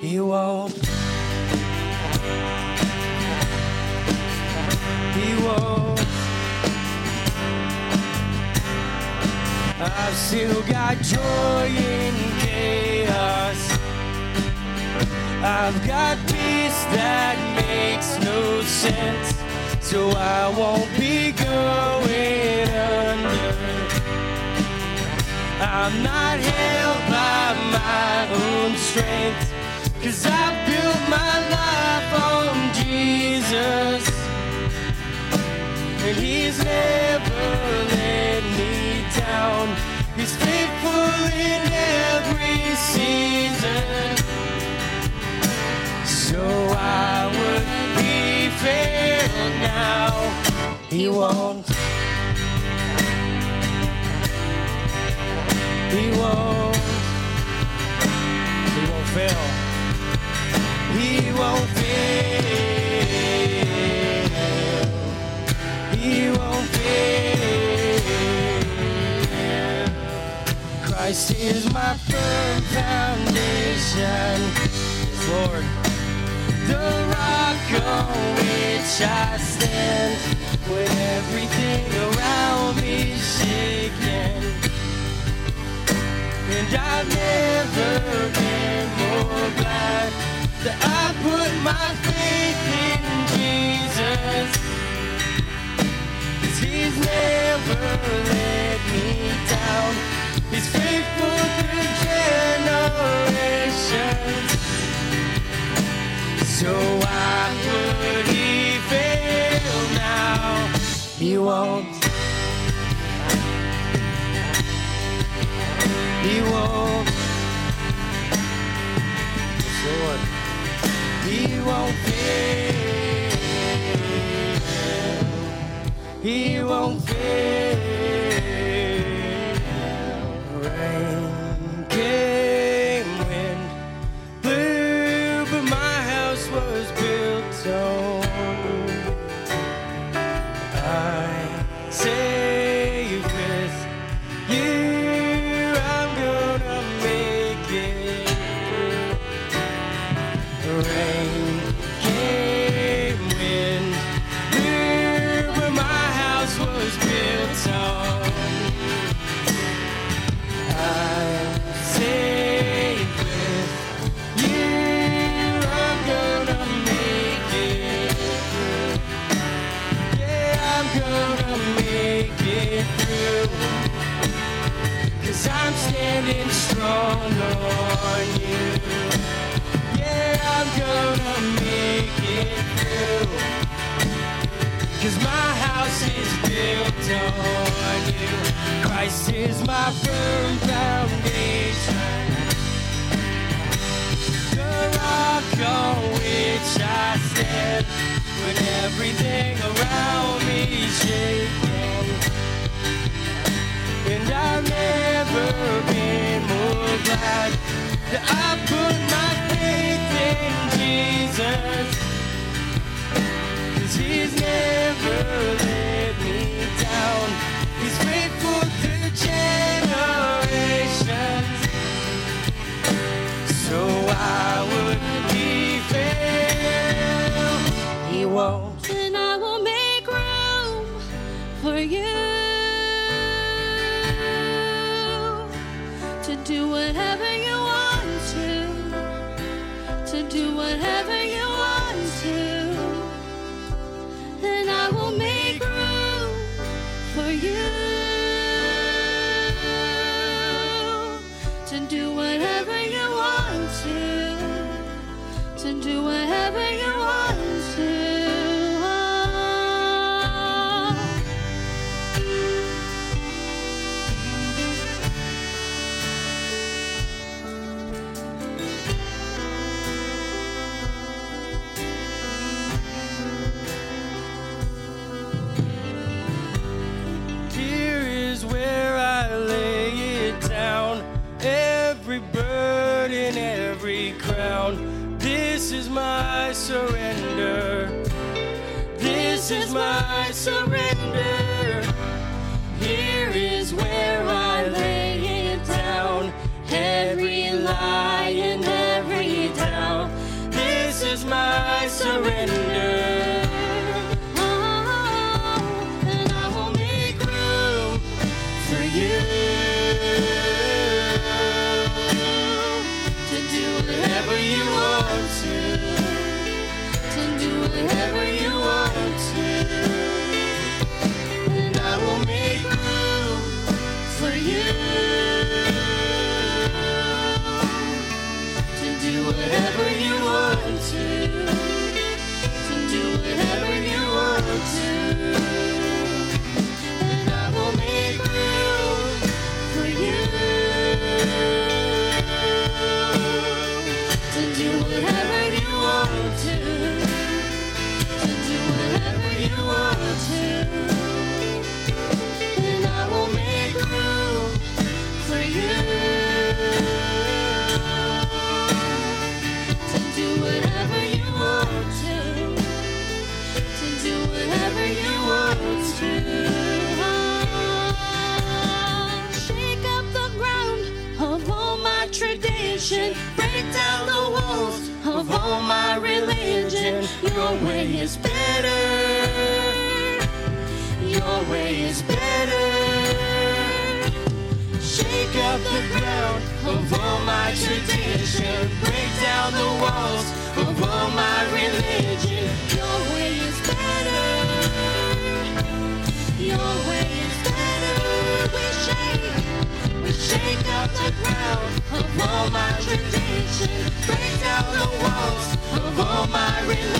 He won't. He won't. I've still got joy in chaos. I've got peace that makes no sense, so I won't be going under. I'm not held by my own strength, cause I built my life on Jesus. And he's never let me down. He's faithful in every season. So I would be failed now. He won't. He won't. He won't fail. He won't fail. He won't fail. Christ is my firm foundation. Yes, Lord. The rock on which I stand when everything around me is shaking. And I've never been more glad that I put my faith in Jesus. 'Cause he's never let me down. He's faithful through generations. So why would he fail now? He won't. He won't. He won't fail. He won't Cause I'm standing strong on you. Yeah, I'm gonna make it through. Cause my house is built on you. Christ is my firm foundation. The rock on which I stand when everything around me shaking. Never been surrender. Here is where I lay it down. Every lie and every doubt. This is my surrender. way is better. Your way is better. Shake up the ground of all my tradition. Break down the walls of all my religion. Your way is better. Your way is better. We shake, we shake up the ground of all my tradition. Break down the walls of all my religion.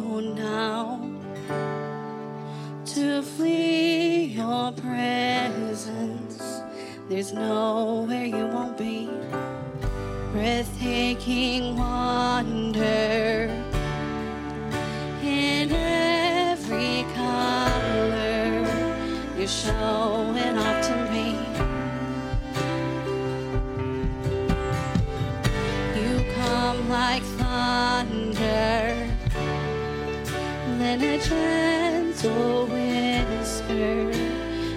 now to flee your presence. There's nowhere you won't be. Breathtaking wonder in every color. You're showing off to in a gentle whisper.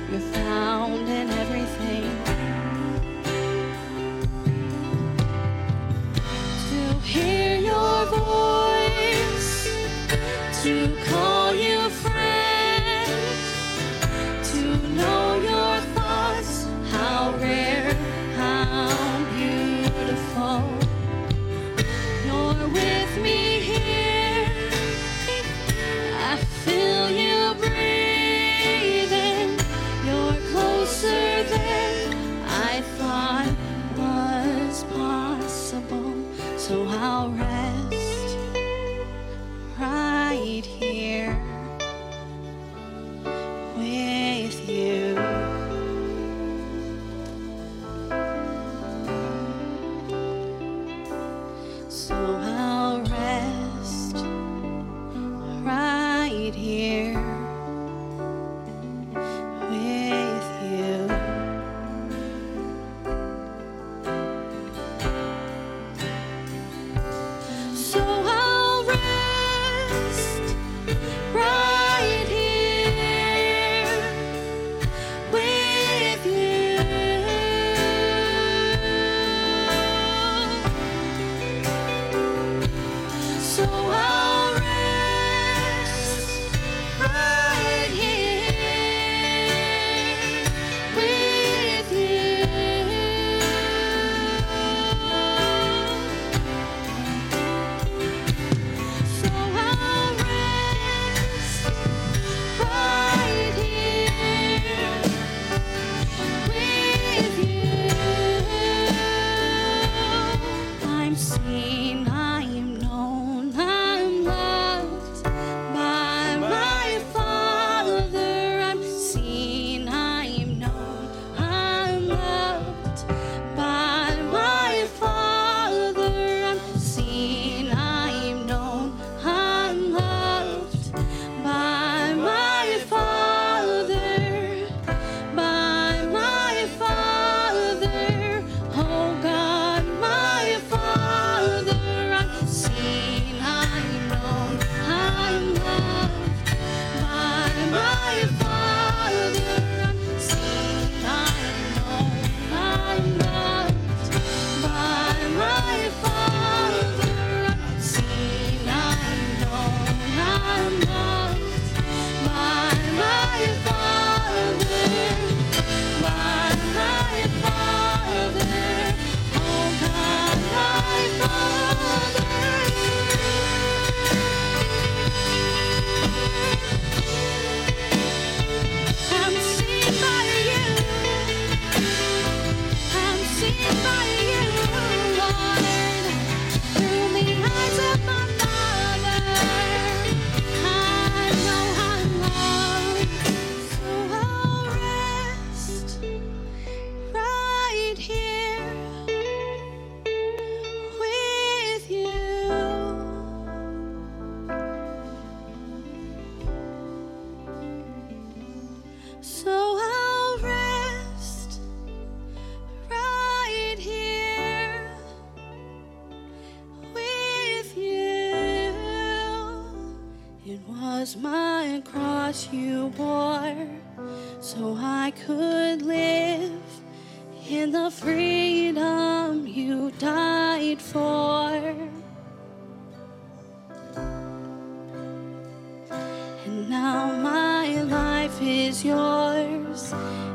You're found in everything. in the freedom you died for. And now my life is yours,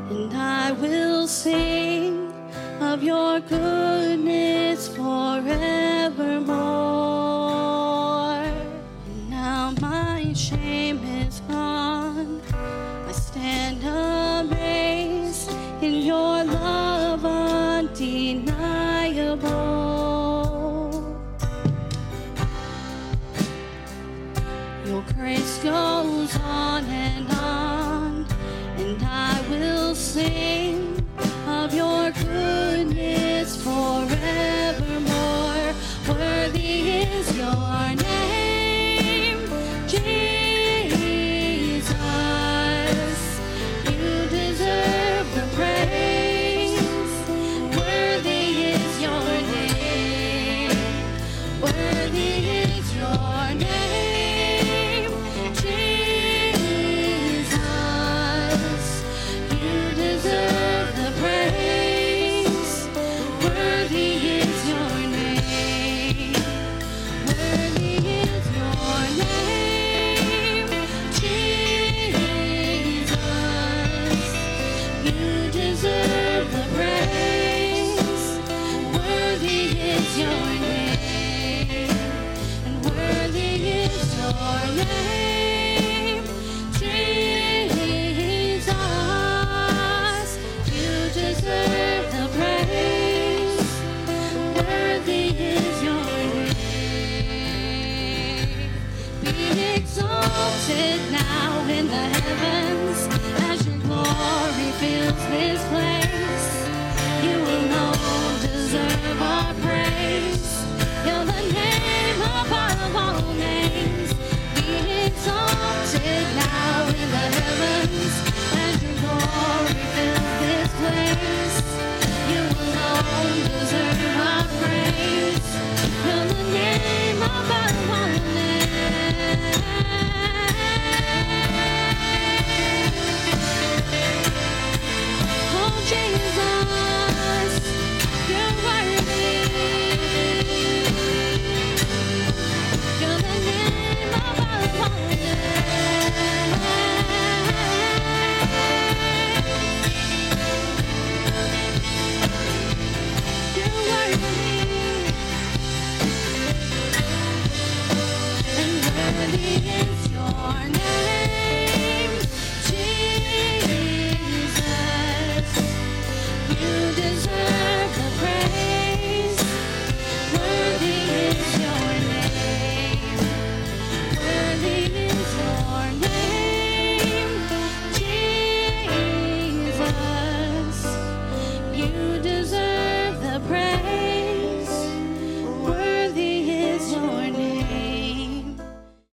and I will sing of your goodness forevermore. And now my shame is gone, I stand amazed in your. Your grace goes on and on, and I will sing. as your glory fills this place.